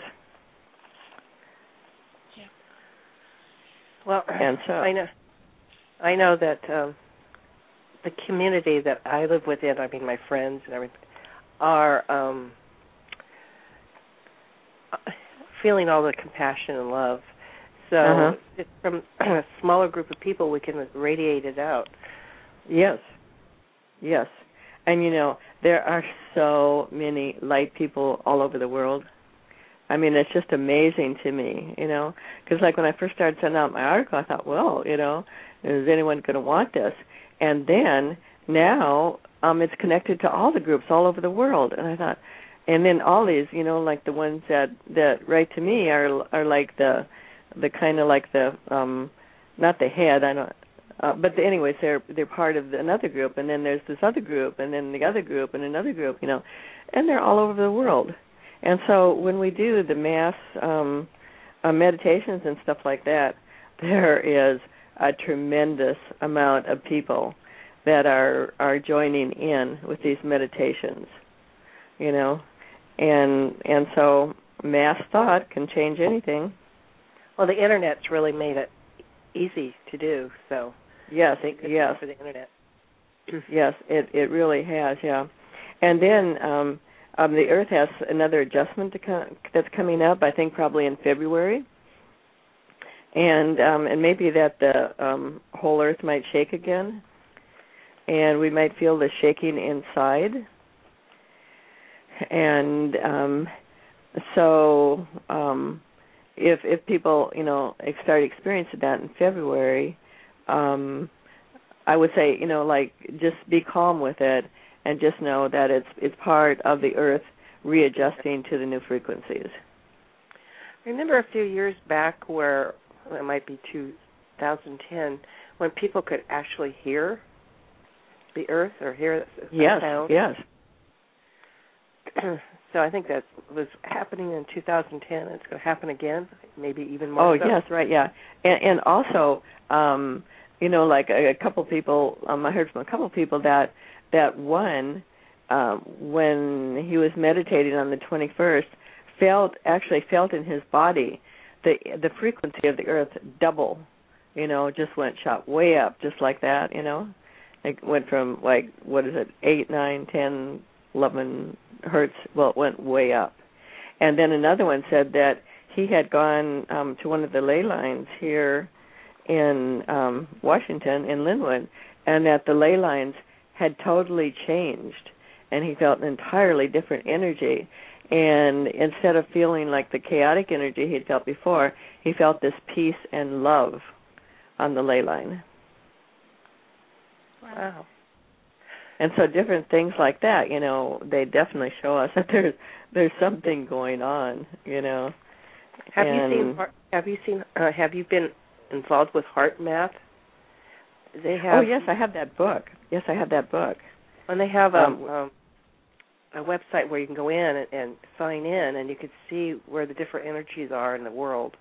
Yeah. Well, and so I know I know that um the community that I live within, I mean my friends and everything are um, feeling all the compassion and love. So uh-huh. from a smaller group of people, we can radiate it out. Yes, yes, and you know there are so many light people all over the world. I mean, it's just amazing to me, you know, because like when I first started sending out my article, I thought, well, you know, is anyone going to want this? And then now um it's connected to all the groups all over the world. And i thought and then all these you know like the ones that that write to me are are like the the kind of like the um not the head i don't uh, but the, anyways they're they're part of another group. And then there's this other group and then the other group and another group you know. And they're all over the world. And so when we do the mass um uh, meditations and stuff like that there is a tremendous amount of people that are are joining in with these meditations you know? And and so mass thought can change anything. Well the internet's really made it easy to do so yes yes. for the internet. Yes it it really has yeah. And then um um the earth has another adjustment to come, that's coming up i think probably in february and um and maybe that the um whole earth might shake again and we might feel the shaking inside. And um, so, um, if if people you know start experiencing that in February, um, I would say you know like just be calm with it and just know that it's it's part of the Earth readjusting to the new frequencies. I Remember a few years back where it might be 2010 when people could actually hear the earth or hear yes, sound? Yes. so I think that was happening in 2010. It's going to happen again, maybe even more. Oh so. yes, right, yeah, and, and also, um, you know, like a, a couple people. Um, I heard from a couple people that that one um, when he was meditating on the 21st felt actually felt in his body the the frequency of the earth double you know just went shot way up just like that you know it went from like what is it, eight, nine, ten, eleven hertz. Well, it went way up. And then another one said that he had gone um to one of the ley lines here in um Washington in Lynnwood and that the ley lines had totally changed and he felt an entirely different energy and instead of feeling like the chaotic energy he'd felt before he felt this peace and love on the ley line Wow. And so different things like that, you know, they definitely show us that there's there's something going on, you know. Have and you seen have you seen uh, have you been involved with HeartMath? They have Oh yes, I have that book. Yes, I have that book. And they have a Um, um, a website where you can go in and, and sign in and you can see where the different energies are in the world.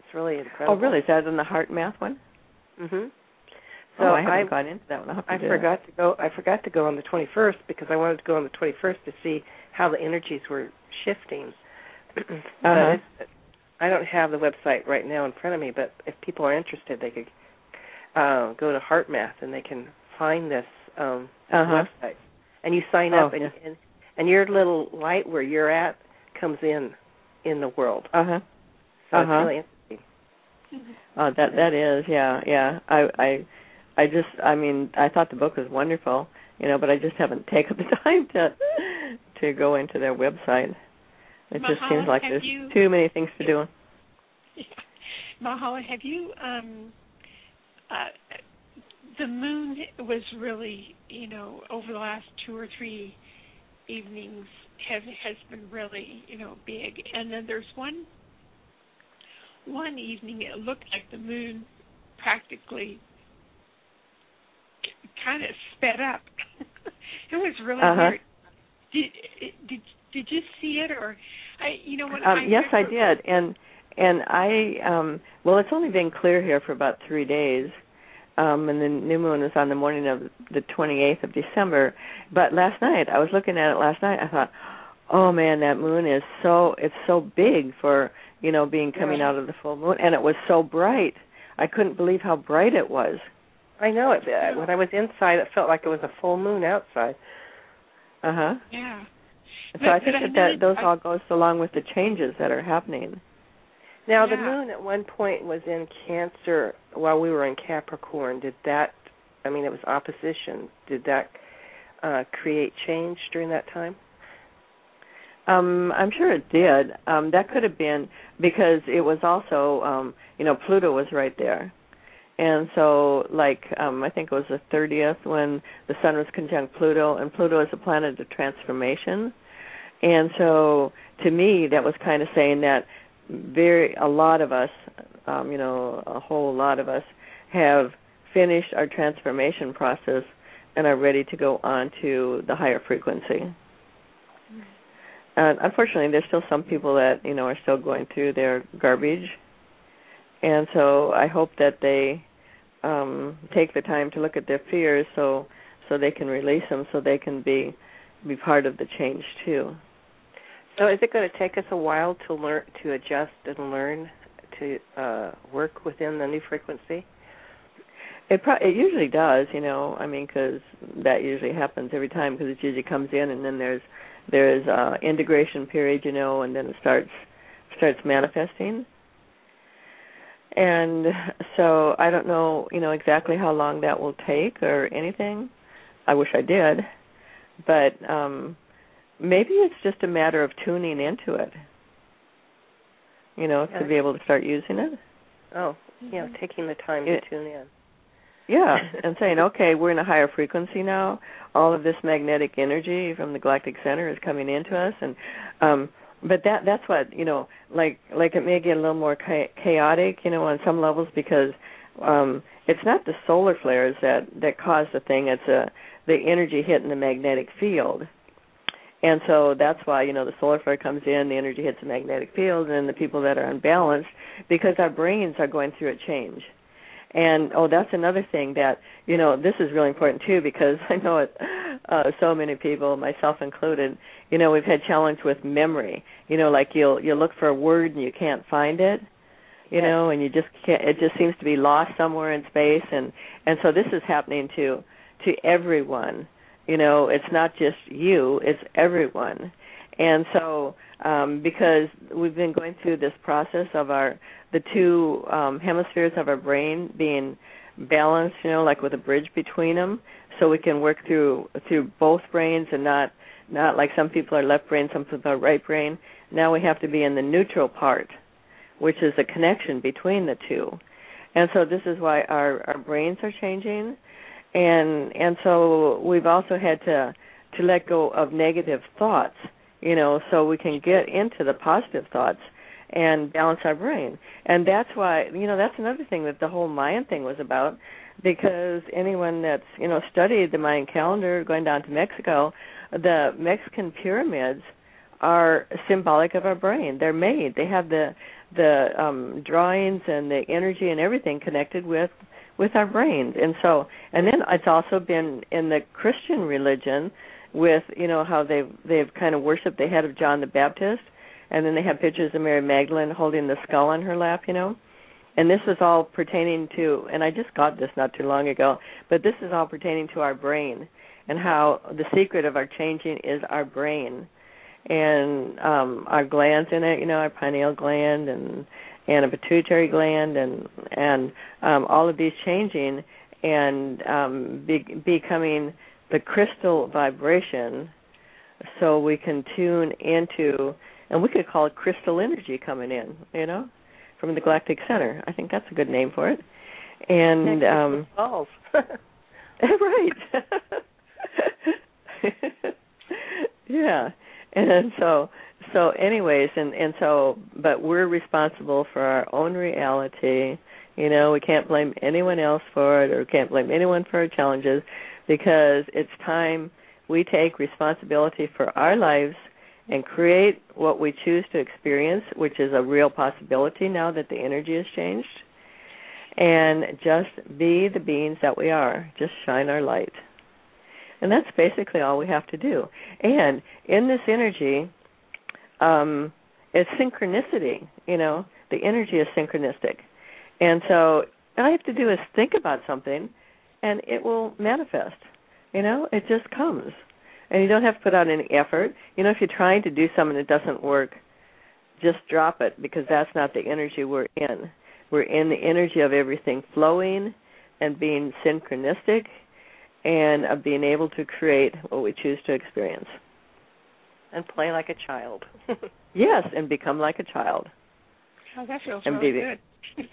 It's really incredible. Oh really? Is that in the HeartMath one? Mhm. So oh, I haven't I, gone into that one. I, I forgot that. to go. I forgot to go on the 21st because I wanted to go on the 21st to see how the energies were shifting. uh-huh. I don't have the website right now in front of me, but if people are interested, they could uh, go to HeartMath and they can find this um, uh-huh. website. And you sign oh, up, and, yeah. and and your little light where you're at comes in in the world. Uh huh. So uh-huh. it's really interesting. Oh, that that is, yeah, yeah. I I I just, I mean, I thought the book was wonderful, you know, but I just haven't taken the time to to go into their website. It just seems like there's you, too many things to do. Mahala, have you um uh the moon was really, you know, over the last two or three evenings has has been really, you know, big. And then there's one one evening it looked like the moon practically kind of sped up. it was really Uh-huh. weird. Did did did you see it or I you know what Um, I yes, I did, and and I um well, it's only been clear here for about three days, um, and the new moon was on the morning of the 28th of December. But last night, I was looking at it last night. I thought, oh man, that moon is so it's so big for you know being coming out of the full moon, and it was so bright. I couldn't believe how bright it was. I know it. Uh, when I was inside, it felt like it was a full moon outside. Uh huh. Yeah. So But- I think that, that those I- all goes along with the changes that are happening. Now, the moon at one point was in Cancer while we were in Capricorn. Did that? I mean, it was opposition. Did that uh, create change during that time? Um, I'm sure it did. Um, that could have been because it was also, um, you know, Pluto was right there, and so like um, I think it was the 30th when the Sun was conjunct Pluto, and Pluto is a planet of transformation, and so to me that was kind of saying that very a lot of us, um, you know, a whole lot of us have finished our transformation process and are ready to go on to the higher frequency. And unfortunately, there's still some people that you know are still going through their garbage, and so I hope that they um, take the time to look at their fears, so so they can release them, so they can be be part of the change too. So, is it going to take us a while to learn to adjust and learn to uh, work within the new frequency? It pro- it usually does, you know. I mean, because that usually happens every time because it usually comes in, and then there's there's uh integration period, you know, and then it starts starts manifesting. And so I don't know, you know, exactly how long that will take or anything. I wish I did, but um maybe it's just a matter of tuning into it. You know, to be able to start using it. Oh, yeah, Mhm. taking the time Yeah. to tune in. Yeah, and saying, okay, we're in a higher frequency now. All of this magnetic energy from the galactic center is coming into us, and um, but that that's what you know, like like it may get a little more cha- chaotic, you know, on some levels because um, it's not the solar flares that that cause the thing. It's a the energy hitting the magnetic field. And so that's why, you know, the solar flare comes in, the energy hits the magnetic field, and the people that are unbalanced, because our brains are going through a change. And oh, that's another thing that you know this is really important too because I know it. Uh, so many people, myself included, you know, we've had challenge with memory. You know, like you'll you'll look for a word and you can't find it. You Yes. know, and you just can't. It just seems to be lost somewhere in space, and and so this is happening to to everyone. You know, it's not just you; it's everyone. And so, um, because we've been going through this process of our the two um, hemispheres of our brain being balanced, you know, like with a bridge between them, so we can work through through both brains and not not like some people are left brain, some people are right brain. Now we have to be in the neutral part, which is the connection between the two. And so this is why our our brains are changing, and and so we've also had to to let go of negative thoughts, you know, so we can get into the positive thoughts and balance our brain. And that's why, you know, that's another thing that the whole Mayan thing was about because anyone that's, you know, studied the Mayan calendar going down to Mexico, the Mexican pyramids are symbolic of our brain. They're made. They have the the um drawings and the energy and everything connected with with our brains. And so, and then it's also been in the Christian religion with you know how they've they've kind of worshipped the head of John the Baptist, and then they have pictures of Mary Magdalene holding the skull on her lap, you know. And this was all pertaining to, and I just got this not too long ago, but this is all pertaining to our brain and how the secret of our changing is our brain and um our glands in it, you know, our pineal gland and and a pituitary gland and and um all of these changing and um be, becoming the crystal vibration so we can tune into and we could call it crystal energy coming in, you know, from the galactic center. I think that's a good name for it. And um balls. right. yeah. And so so anyways and and so but we're responsible for our own reality. You know, we can't blame anyone else for it or can't blame anyone for our challenges because it's time we take responsibility for our lives and create what we choose to experience, which is a real possibility now that the energy has changed. And just be the beings that we are. Just shine our light. And that's basically all we have to do. And in this energy, um, it's synchronicity, you know, the energy is synchronistic. And so all I have to do is think about something and it will manifest. You know, it just comes. And you don't have to put out any effort. You know, if you're trying to do something that doesn't work, just drop it because that's not the energy we're in. We're in the energy of everything flowing and being synchronistic and of being able to create what we choose to experience. And play like a child. yes, and become like a child. Oh, that feels and really be, good.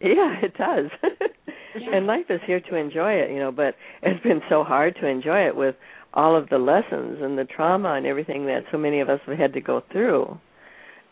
yeah, it does. Yeah. And life is here to enjoy it, you know, but it's been so hard to enjoy it with all of the lessons and the trauma and everything that so many of us have had to go through.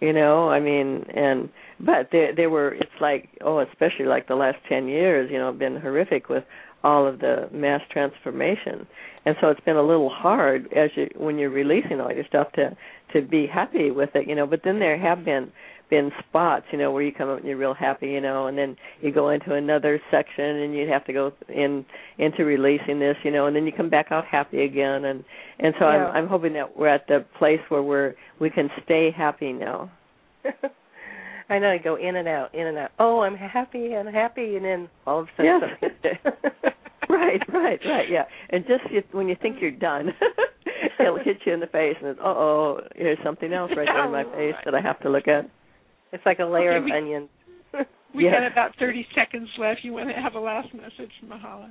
You know, I mean, and but there there were it's like oh, especially like the last 10 years, you know, been horrific with all of the mass transformation. And so it's been a little hard as you when you're releasing all your stuff to to be happy with it, you know, but then there have been been spots, you know, where you come up and you're real happy, you know, and then you go into another section and you have to go in into releasing this, you know, and then you come back out happy again and and so Yeah. I'm I'm hoping that we're at the place where we're we can stay happy now. I know I go in and out, in and out. Oh, I'm happy and happy, and then all of a sudden, Yes. something hits right, right, right, yeah. And just you, when you think you're done, it'll hit you in the face and it's, uh oh, here's something else right there in my face that I have to look at. It's like a layer Okay, of we- onions. We Yeah. got about 30 seconds left. You want to have a last message, Mahala?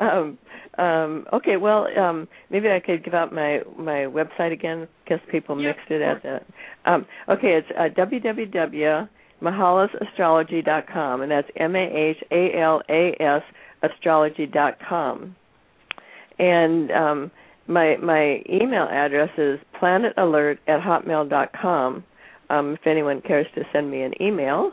Um, um, okay, well, um, maybe I could give out my my website again because people Yeah, mixed it at that. Um, okay, it's uh, www.mahalasastrology.com, and that's M A H A L A S astrology.com. And um, my my email address is planetalert at hotmail.com. Um, if anyone cares to send me an email,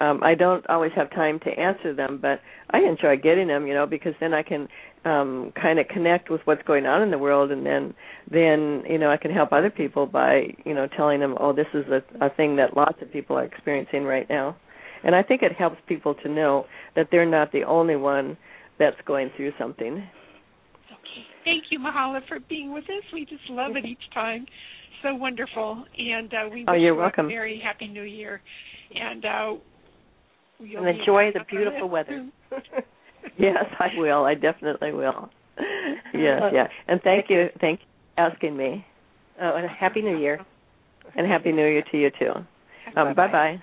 um, I don't always have time to answer them, but I enjoy getting them, you know, because then I can um, kind of connect with what's going on in the world, and then then you know I can help other people by you know telling them, oh, this is a, a thing that lots of people are experiencing right now, and I think it helps people to know that they're not the only one that's going through something. Okay. Thank you, Mahala, for being with us. We just love it each time. So wonderful. And uh, we Oh, wish you're you welcome. a very happy new year. And uh, you'll and enjoy the beautiful weather. Yes, I will. I definitely will. yes, yeah. And thank you, thank you for asking me. oh, and a happy New Year. And happy New Year to you too. Um, bye bye.